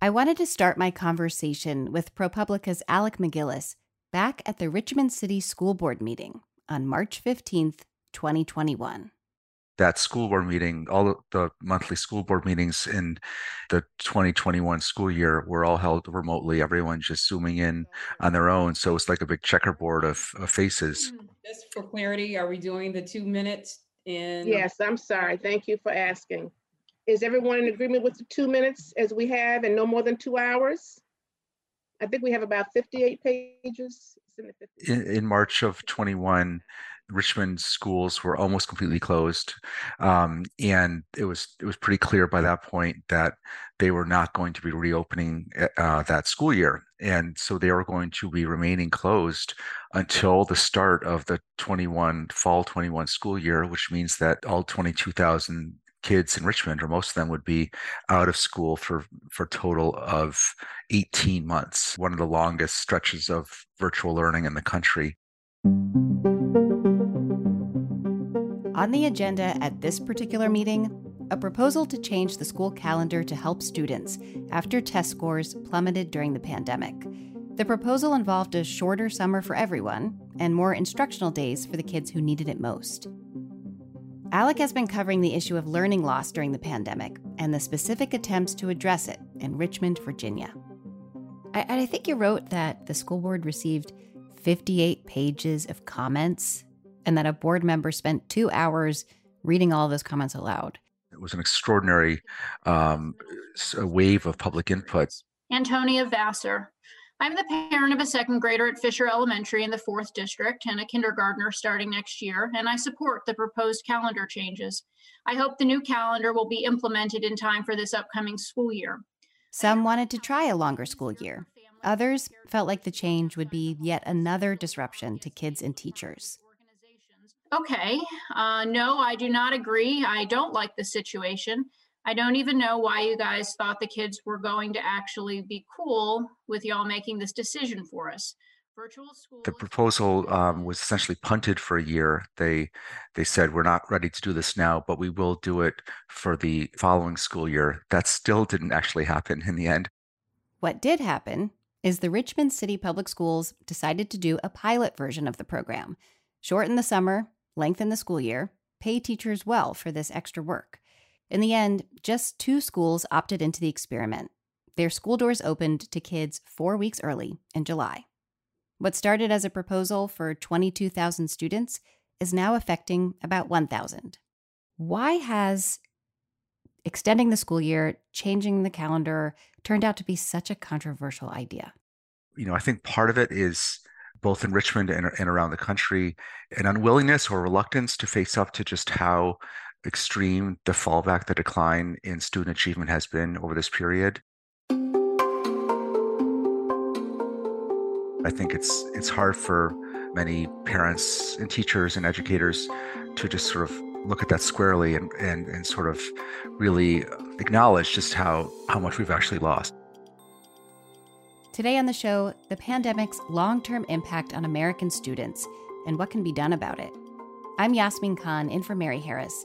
I wanted to start my conversation with ProPublica's Alec MacGillis back at the Richmond City School Board meeting on March 15th, 2021 that school board meeting, all the monthly school board meetings in the 2021 school year were all held remotely. Everyone just zooming in on their own. So it's like a big checkerboard of, of faces. Hmm, just for clarity, are we doing the two minutes in? Yes, I'm sorry. Thank you for asking. Is everyone in agreement with the two minutes as we have and no more than two hours? I think we have about 58 pages. In, in March of 21, Richmond schools were almost completely closed, um, and it was it was pretty clear by that point that they were not going to be reopening uh, that school year, and so they were going to be remaining closed until the start of the 21 fall 21 school year, which means that all 22,000 kids in Richmond, or most of them, would be out of school for for a total of 18 months, one of the longest stretches of virtual learning in the country. On the agenda at this particular meeting, a proposal to change the school calendar to help students after test scores plummeted during the pandemic. The proposal involved a shorter summer for everyone and more instructional days for the kids who needed it most. Alec has been covering the issue of learning loss during the pandemic and the specific attempts to address it in Richmond, Virginia. I, I think you wrote that the school board received 58 pages of comments and that a board member spent two hours reading all of those comments aloud. It was an extraordinary um, wave of public input. Antonia Vassar. I'm the parent of a second grader at Fisher Elementary in the fourth district and a kindergartner starting next year, and I support the proposed calendar changes. I hope the new calendar will be implemented in time for this upcoming school year. Some wanted to try a longer school year. Others felt like the change would be yet another disruption to kids and teachers. Okay. Uh, no, I do not agree. I don't like the situation. I don't even know why you guys thought the kids were going to actually be cool with y'all making this decision for us. Virtual school. The proposal um, was essentially punted for a year. They they said we're not ready to do this now, but we will do it for the following school year. That still didn't actually happen in the end. What did happen is the Richmond City Public Schools decided to do a pilot version of the program, shorten the summer lengthen the school year, pay teachers well for this extra work. In the end, just two schools opted into the experiment. Their school doors opened to kids four weeks early in July. What started as a proposal for 22,000 students is now affecting about 1,000. Why has extending the school year, changing the calendar, turned out to be such a controversial idea? You know, I think part of it is both in Richmond and, and around the country, an unwillingness or reluctance to face up to just how extreme the fallback, the decline in student achievement has been over this period. I think it's it's hard for many parents and teachers and educators to just sort of look at that squarely and, and, and sort of really acknowledge just how, how much we've actually lost. Today on the show, the pandemic's long term impact on American students and what can be done about it. I'm Yasmin Khan in for Mary Harris.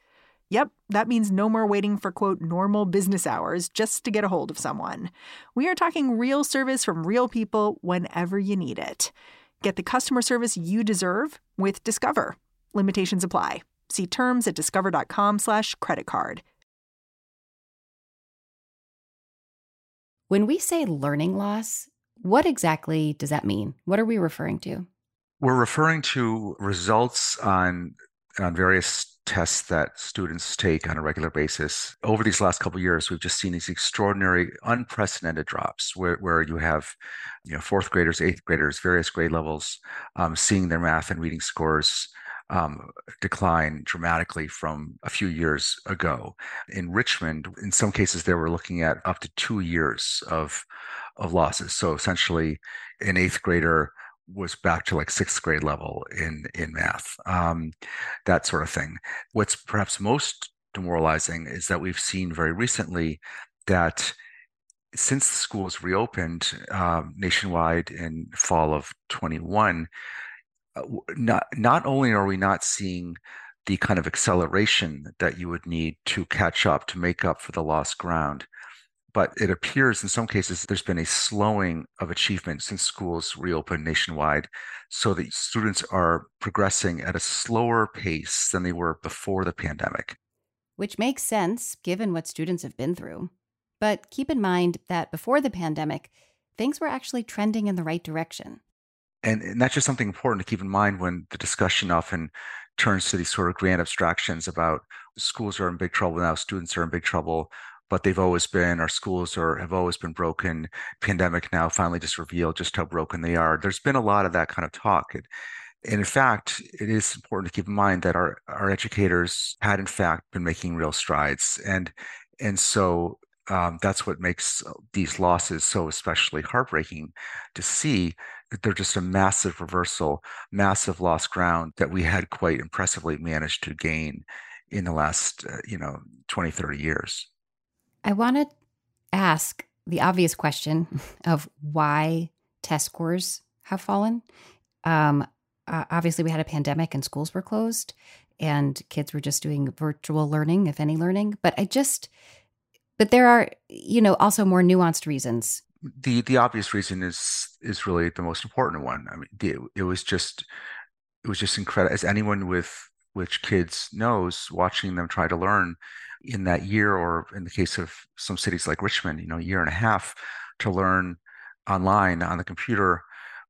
Yep, that means no more waiting for quote normal business hours just to get a hold of someone. We are talking real service from real people whenever you need it. Get the customer service you deserve with Discover. Limitations apply. See terms at discover.com/slash credit card. When we say learning loss, what exactly does that mean? What are we referring to? We're referring to results on on various tests that students take on a regular basis. Over these last couple years, we've just seen these extraordinary, unprecedented drops where, where you have, you know, fourth graders, eighth graders, various grade levels, um, seeing their math and reading scores um, decline dramatically from a few years ago. In Richmond, in some cases, they were looking at up to two years of of losses. So essentially, an eighth grader was back to like sixth grade level in in math, um, that sort of thing. What's perhaps most demoralizing is that we've seen very recently that since the schools reopened um, nationwide in fall of 21, uh, not not only are we not seeing the kind of acceleration that you would need to catch up to make up for the lost ground, but it appears in some cases there's been a slowing of achievement since schools reopened nationwide so that students are progressing at a slower pace than they were before the pandemic. Which makes sense given what students have been through. But keep in mind that before the pandemic things were actually trending in the right direction. And, and that's just something important to keep in mind when the discussion often turns to these sort of grand abstractions about schools are in big trouble now students are in big trouble but they've always been our schools are have always been broken. Pandemic now finally just revealed just how broken they are. There's been a lot of that kind of talk and, and in fact it is important to keep in mind that our our educators had in fact been making real strides and and so um, that's what makes these losses so especially heartbreaking to see that they're just a massive reversal massive lost ground that we had quite impressively managed to gain in the last uh, you know 20 30 years I want to ask the obvious question of why test scores have fallen. Um, uh, obviously, we had a pandemic and schools were closed, and kids were just doing virtual learning, if any learning. But I just, but there are, you know, also more nuanced reasons. The the obvious reason is is really the most important one. I mean, the, it was just it was just incredible. As anyone with which kids knows, watching them try to learn in that year, or in the case of some cities like Richmond, you know, a year and a half to learn online on the computer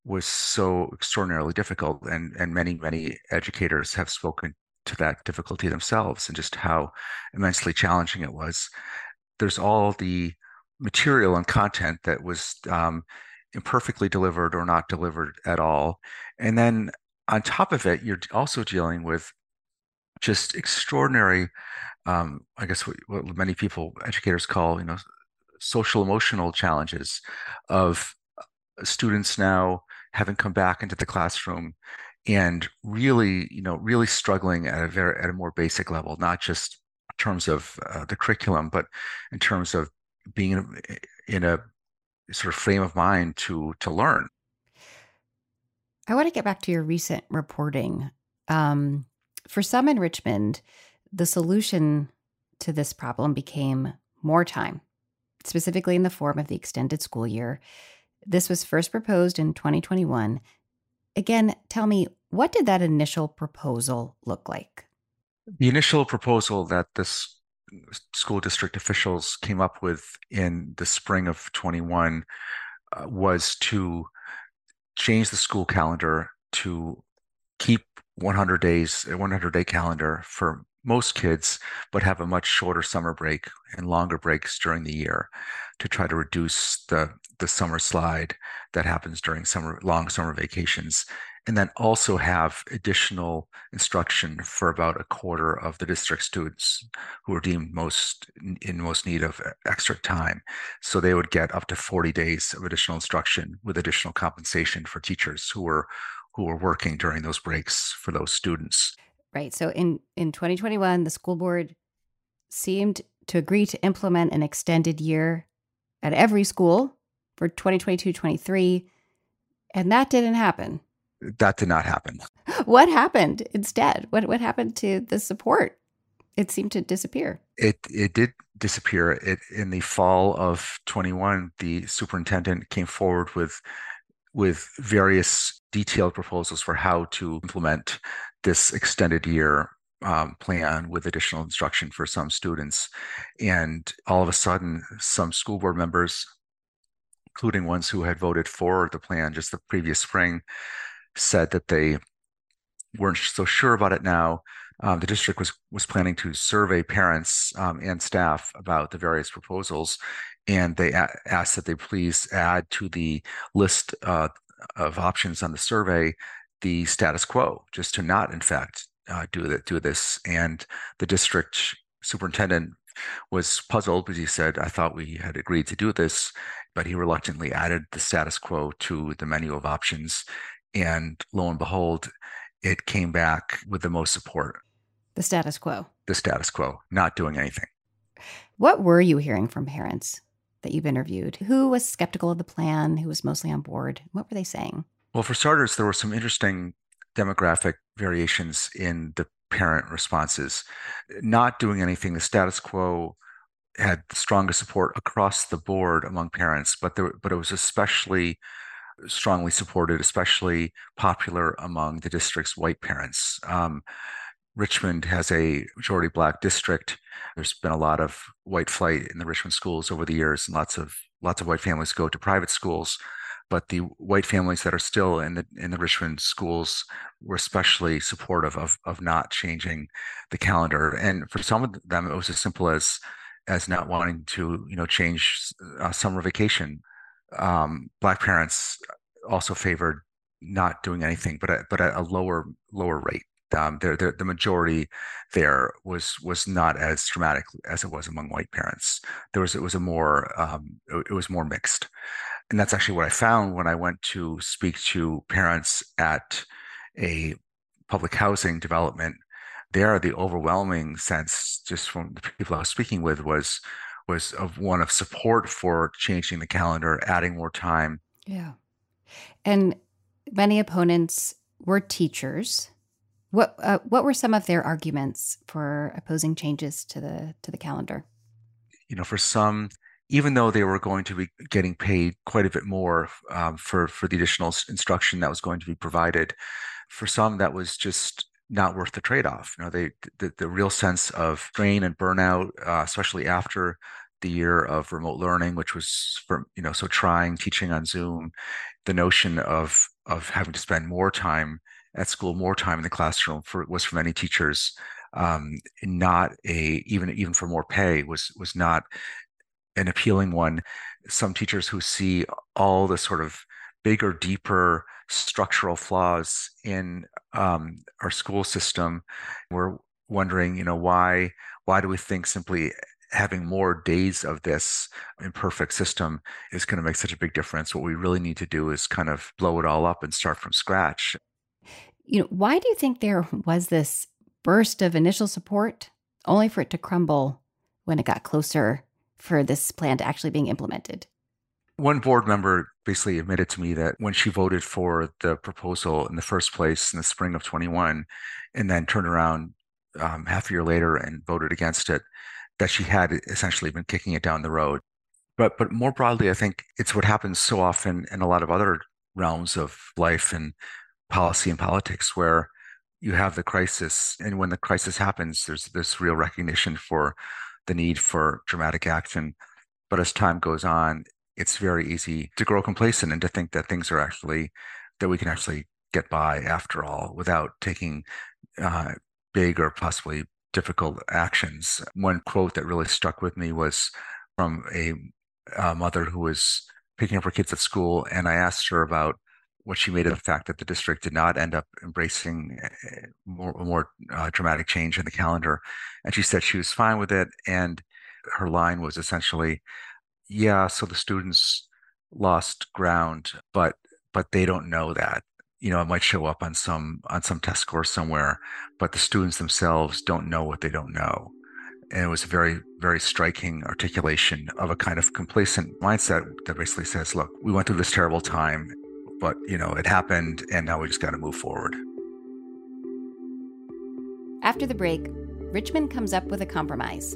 was so extraordinarily difficult. And, and many, many educators have spoken to that difficulty themselves and just how immensely challenging it was. There's all the material and content that was um, imperfectly delivered or not delivered at all. And then on top of it, you're also dealing with just extraordinary um, I guess what, what, many people, educators call, you know, social emotional challenges of uh, students now having come back into the classroom and really, you know, really struggling at a very at a more basic level, not just in terms of uh, the curriculum, but in terms of being in a, in a sort of frame of mind to to learn. I want to get back to your recent reporting. Um, for some in Richmond, the solution to this problem became more time, specifically in the form of the extended school year. This was first proposed in 2021. Again, tell me, what did that initial proposal look like? The initial proposal that this school district officials came up with in the spring of 21 uh, was to change the school calendar to keep 100 days, a 100 day calendar for most kids, but have a much shorter summer break and longer breaks during the year to try to reduce the, the summer slide that happens during summer long summer vacations. And then also have additional instruction for about a quarter of the district students who are deemed most in most need of extra time. So they would get up to 40 days of additional instruction with additional compensation for teachers who were who were working during those breaks for those students. Right. So in in 2021, the school board seemed to agree to implement an extended year at every school for 2022-23, and that didn't happen. That did not happen. What happened instead? What what happened to the support? It seemed to disappear. It it did disappear. It in the fall of 21, the superintendent came forward with with various detailed proposals for how to implement this extended year um, plan with additional instruction for some students. And all of a sudden, some school board members, including ones who had voted for the plan just the previous spring, said that they weren't so sure about it now. Um, the district was was planning to survey parents um, and staff about the various proposals, and they a- asked that they please add to the list uh, of options on the survey the status quo, just to not, in fact, uh, do that, do this. And the district superintendent was puzzled because he said, "I thought we had agreed to do this," but he reluctantly added the status quo to the menu of options. And lo and behold, it came back with the most support. The status quo. The status quo, not doing anything. What were you hearing from parents that you've interviewed? Who was skeptical of the plan? Who was mostly on board? What were they saying? Well, for starters, there were some interesting demographic variations in the parent responses. Not doing anything, the status quo had the strongest support across the board among parents, but there, but it was especially strongly supported, especially popular among the district's white parents. Um, Richmond has a majority black district. There's been a lot of white flight in the Richmond schools over the years, and lots of lots of white families go to private schools. But the white families that are still in the in the Richmond schools were especially supportive of of not changing the calendar. And for some of them, it was as simple as as not wanting to you know change uh, summer vacation. Um, black parents also favored not doing anything, but at, but at a lower lower rate um, the, the majority there was was not as dramatic as it was among white parents. There was it was a more um, it was more mixed, and that's actually what I found when I went to speak to parents at a public housing development. There, the overwhelming sense, just from the people I was speaking with, was was of one of support for changing the calendar, adding more time. Yeah, and many opponents were teachers what uh, what were some of their arguments for opposing changes to the to the calendar? You know, for some, even though they were going to be getting paid quite a bit more um, for for the additional instruction that was going to be provided, for some that was just not worth the trade-off. You know, they the, the real sense of strain and burnout, uh, especially after the year of remote learning, which was for you know so trying teaching on Zoom, the notion of of having to spend more time at school, more time in the classroom for was for many teachers um, not a even even for more pay was was not an appealing one. Some teachers who see all the sort of bigger, deeper structural flaws in um, our school system were wondering, you know, why why do we think simply having more days of this imperfect system is going to make such a big difference? What we really need to do is kind of blow it all up and start from scratch you know, why do you think there was this burst of initial support only for it to crumble when it got closer for this plan to actually being implemented? One board member basically admitted to me that when she voted for the proposal in the first place in the spring of 21 and then turned around um, half a year later and voted against it, that she had essentially been kicking it down the road. But but more broadly, I think it's what happens so often in a lot of other realms of life and policy and politics where you have the crisis and when the crisis happens there's this real recognition for the need for dramatic action but as time goes on it's very easy to grow complacent and to think that things are actually that we can actually get by after all without taking uh, big or possibly difficult actions one quote that really stuck with me was from a, a mother who was picking up her kids at school and i asked her about what she made of the fact that the district did not end up embracing eh, more, more uh, dramatic change in the calendar. And she said she was fine with it. And her line was essentially, yeah, so the students lost ground, but but they don't know that. You know, it might show up on some on some test score somewhere, but the students themselves don't know what they don't know. And it was a very, very striking articulation of a kind of complacent mindset that basically says, look, we went through this terrible time but you know it happened and now we just got to move forward after the break richmond comes up with a compromise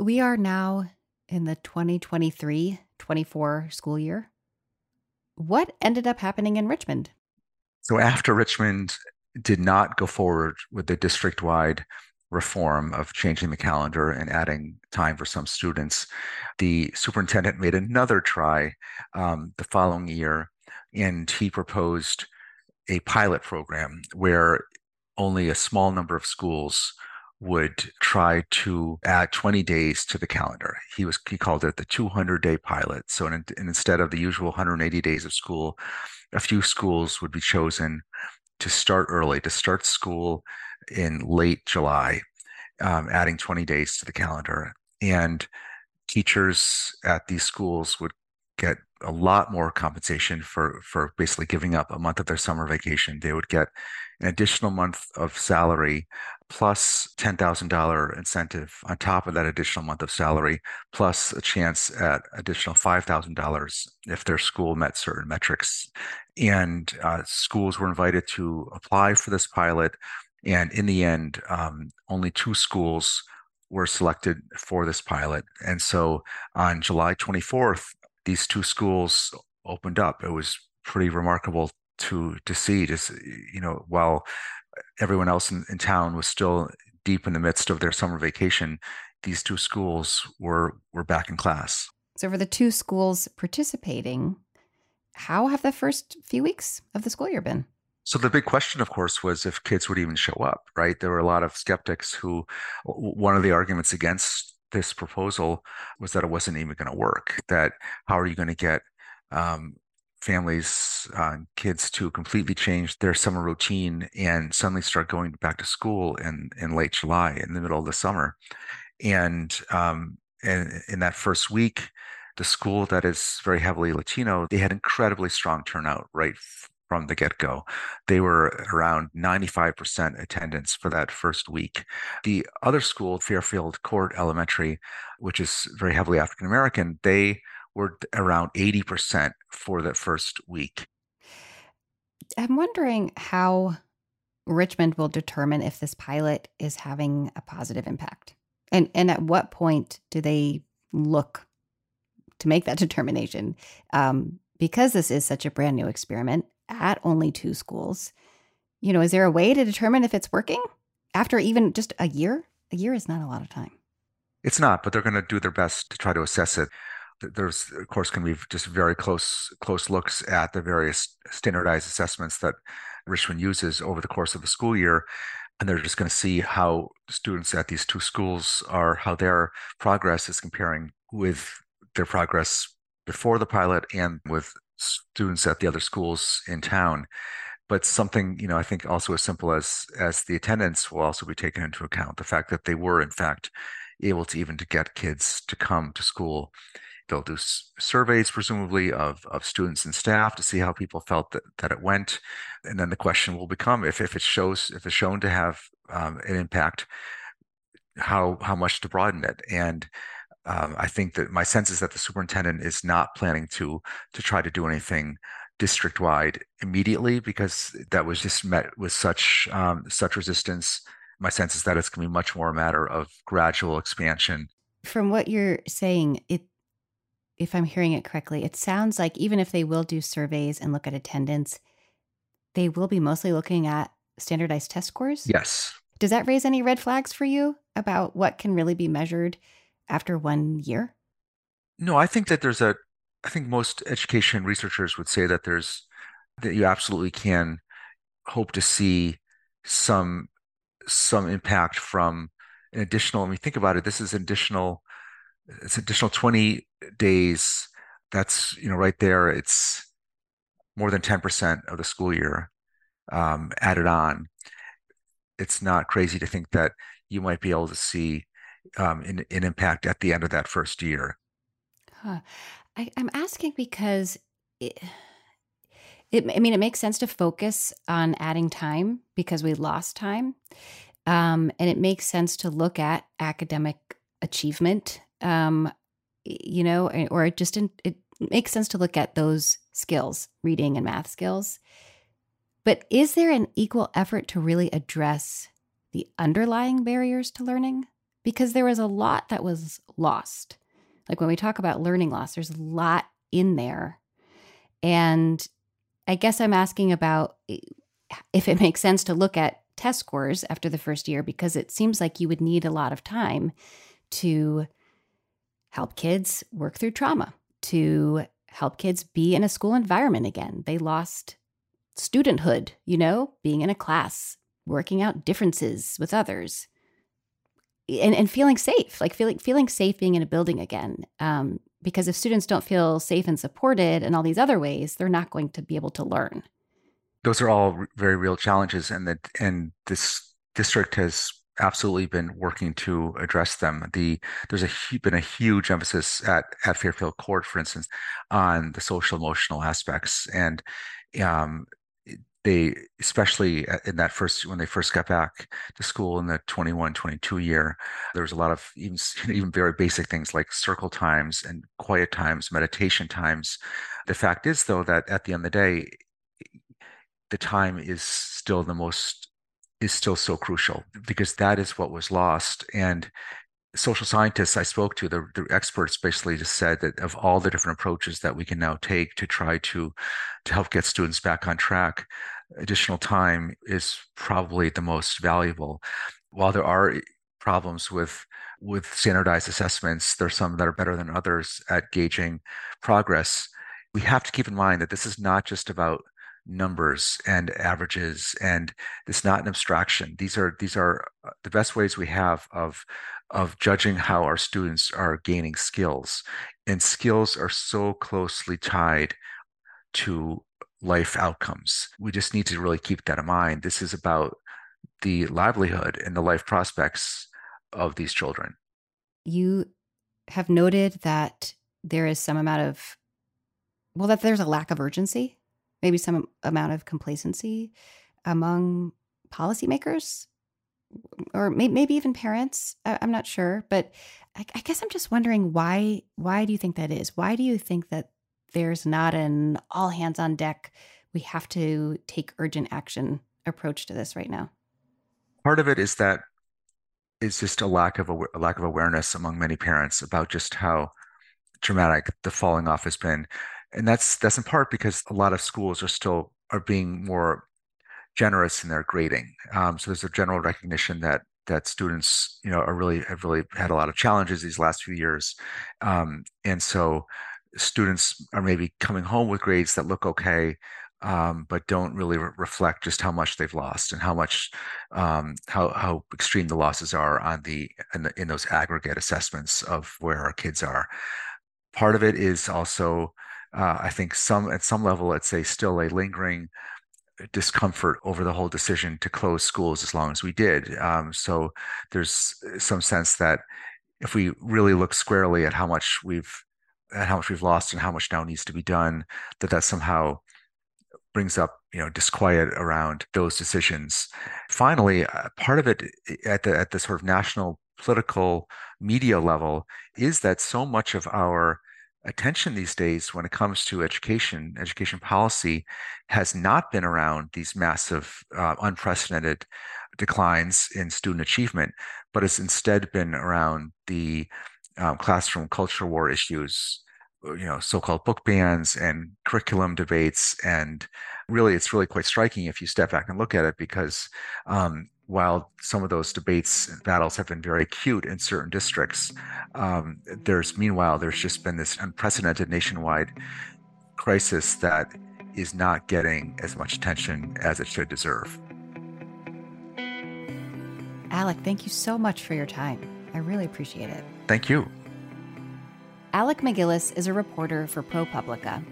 We are now in the 2023 24 school year. What ended up happening in Richmond? So, after Richmond did not go forward with the district wide reform of changing the calendar and adding time for some students, the superintendent made another try um, the following year, and he proposed a pilot program where only a small number of schools would try to add 20 days to the calendar. He was he called it the 200 day pilot. So in, instead of the usual 180 days of school, a few schools would be chosen to start early, to start school in late July, um, adding 20 days to the calendar. And teachers at these schools would get a lot more compensation for for basically giving up a month of their summer vacation. They would get an additional month of salary plus $10,000 incentive on top of that additional month of salary, plus a chance at additional $5,000 if their school met certain metrics. And uh, schools were invited to apply for this pilot. And in the end, um, only two schools were selected for this pilot. And so on July 24th, these two schools opened up. It was pretty remarkable to to see. Just you know, while everyone else in, in town was still deep in the midst of their summer vacation, these two schools were were back in class. So for the two schools participating, how have the first few weeks of the school year been? So the big question, of course, was if kids would even show up, right? There were a lot of skeptics who, one of the arguments against this proposal was that it wasn't even going to work. That how are you going to get um, families, uh, kids to completely change their summer routine and suddenly start going back to school in in late July, in the middle of the summer, and um, and in that first week, the school that is very heavily Latino, they had incredibly strong turnout right from the get go. They were around 95% attendance for that first week. The other school, Fairfield Court Elementary, which is very heavily African American, they were around 80% for the first week. I'm wondering how Richmond will determine if this pilot is having a positive impact. And and at what point do they look to make that determination? Um, because this is such a brand new experiment, at only two schools. You know, is there a way to determine if it's working after even just a year? A year is not a lot of time. It's not, but they're going to do their best to try to assess it. There's, of course, going to be just very close close looks at the various standardized assessments that Richmond uses over the course of the school year, and they're just going to see how students at these two schools are, how their progress is comparing with their progress before the pilot and with students at the other schools in town. But something you know i think also as simple as as the attendance will also be taken into account. The fact that they were in fact able to even to get kids to come to school. They'll do surveys presumably of of students and staff to see how people felt that, that it went. And then the question will become if if it shows if it's shown to have um, an impact how how much to broaden it. And um, I think that my sense is that the superintendent is not planning to to try to do anything district wide immediately because that was just met with such um, such resistance. My sense is that it's going to be much more a matter of gradual expansion. From what you're saying, it if I'm hearing it correctly, it sounds like even if they will do surveys and look at attendance, they will be mostly looking at standardized test scores. Yes. Does that raise any red flags for you about what can really be measured after one year? No, I think that there's a, I think most education researchers would say that there's, that you absolutely can hope to see some, some impact from an additional, I mean, think about it, this is additional, it's additional 20 days. That's, you know, right there, it's more than 10% of the school year um, added on. It's not crazy to think that you might be able to see um, an, an impact at the end of that first year. Huh. I, I'm asking because it, it, I mean, it makes sense to focus on adding time because we lost time. Um, and it makes sense to look at academic achievement, um, you know, or it just it makes sense to look at those skills, reading and math skills. But is there an equal effort to really address the underlying barriers to learning? Because there was a lot that was lost. Like when we talk about learning loss, there's a lot in there. And I guess I'm asking about eh, if it makes sense to look at test scores after the first year, because it seems like you would need a lot of time to help kids work through trauma, to help kids be in a school environment again. They lost studenthood, you know, being in a class, working out differences with others. And, and feeling safe, like feeling feeling safe being in a building again. Um, because if students don't feel safe and supported in all these other ways, they're not going to be able to learn. Those are all very real challenges, and that and this district has absolutely been working to address them. The there's a been a huge emphasis at at Fairfield Court, for instance, on the social emotional aspects, and um, they especially uh, in that first when they first got back to school in the 21 22 year there was a lot of even even very basic things like circle times and quiet times meditation times. The fact is though that at the end of the day the time is still the most is still so crucial because that is what was lost. And social scientists I spoke to, the, the, experts basically just said that of all the different approaches that we can now take to try to to help get students back on track, additional time is probably the most valuable. While there are problems with with standardized assessments, there's some that are better than others at gauging progress. We have to keep in mind that this is not just about numbers and averages and it's not an abstraction these are these are uh, the best ways we have of of judging how our students are gaining skills and skills are so closely tied to life outcomes. We just need to really keep that in mind. This is about the livelihood and the life prospects of these children. You have noted that there is some amount of well that there's a lack of urgency maybe some amount of complacency among policymakers or may, maybe even parents i'm not sure but I, I guess i'm just wondering why why do you think that is? Why do you think that there's not an all hands on deck we have to take urgent action approach to this right now? Part of it is that it's just a lack of a lack of awareness among many parents about just how dramatic the falling off has been. And that's that's in part because a lot of schools are still are being more generous in their grading. Um, so there's a general recognition that that students, you know, are really have really had a lot of challenges these last few years, um, and so students are maybe coming home with grades that look okay, um, but don't really re- reflect just how much they've lost and how much um, how how extreme the losses are on the in, the in, those aggregate assessments of where our kids are. Part of it is also uh, I think some at some level, let's say, still a lingering discomfort over the whole decision to close schools as long as we did. Um, so there's some sense that if we really look squarely at how much we've at how much we've lost and how much now needs to be done, that that somehow brings up you know disquiet around those decisions. Finally, uh, part of it at the at the sort of national political media level is that so much of our attention these days when it comes to education, education policy has not been around these massive, uh, unprecedented declines in student achievement, but has instead been around the um, classroom culture war issues, uh, you know, so-called book bans and curriculum debates. And really, it's really quite striking if you step back and look at it because um, while some of those debates and battles have been very acute in certain districts, um, there's meanwhile there's just been this unprecedented nationwide crisis that is not getting as much attention as it should deserve. Alec, thank you so much for your time. I really appreciate it. Thank you. Alec MacGillis is a reporter for ProPublica.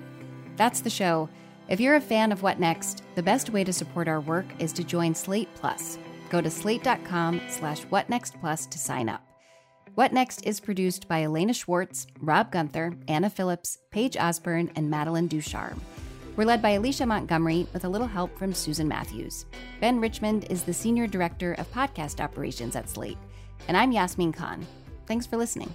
That's the show. If you're a fan of What Next, the best way to support our work is to join Slate Plus Go to slate.com slash whatnextplus to sign up. What Next is produced by Elena Schwartz, Rob Gunther, Anna Phillips, Paige Osborne, and Madeline Ducharme. We're led by Alicia Montgomery with a little help from Susan Matthews. Ben Richmond is the Senior Director of Podcast Operations at Slate. And I'm Yasmin Khan. Thanks for listening.